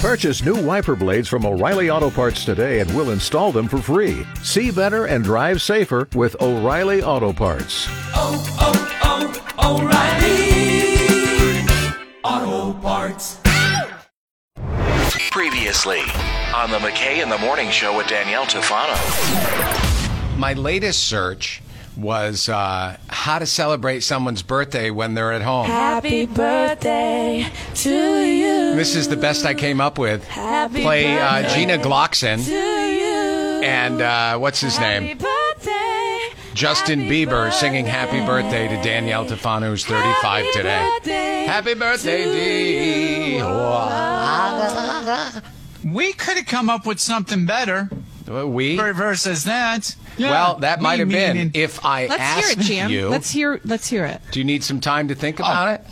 Purchase new wiper blades from O'Reilly Auto Parts today and we'll install them for free. See better and drive safer with O'Reilly Auto Parts. Oh, oh, oh, O'Reilly Auto Parts. Previously on the McKay in the Morning Show with Danielle Tufano. My latest search was uh, how to celebrate someone's birthday when they're at home. Happy birthday to you. This is the best I came up with. Happy Play uh, Gina Glocksen to you. and uh, what's his Happy name? birthday. Justin Happy Bieber singing Happy Birthday to Danielle Tufano, who's 35 Happy today. birthday Happy birthday, to Dee. you. We could have come up with something better We? versus that. Yeah. Well, that Me might have been if I Let's asked hear it, Jim. you. Let's hear. Let's hear it. Do you need some time to think about it?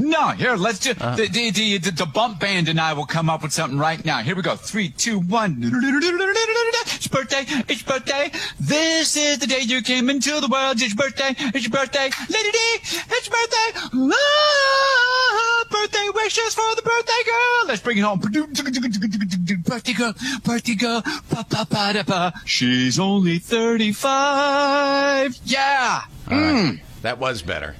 No, here, let's do Uh. the, the, the, the, the bump band and I will come up with something right now. Here we go. Three, two, one. It's birthday. It's birthday. This is the day you came into the world. It's birthday. It's your birthday. Lady D, it's birthday. Ah, birthday wishes for the birthday girl. Let's bring it home. Birthday girl, birthday girl. Pa, pa, pa, da, pa. She's only 35. Yeah. All right. That was better.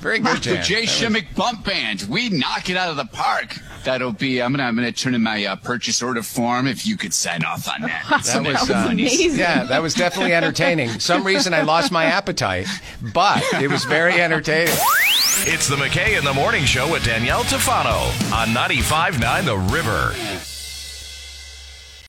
Very good, The Jan. Jay That was- Shimmick Bump Band. We knock it out of the park. That'll be. I'm gonna. I'm gonna turn in my uh, purchase order form. If you could sign off on that. That was, uh, amazing. Yeah, that was definitely entertaining. Some reason I lost my appetite, but it was very entertaining. It's the McKay in the Morning Show with Danielle Tufano on 95.9 The River.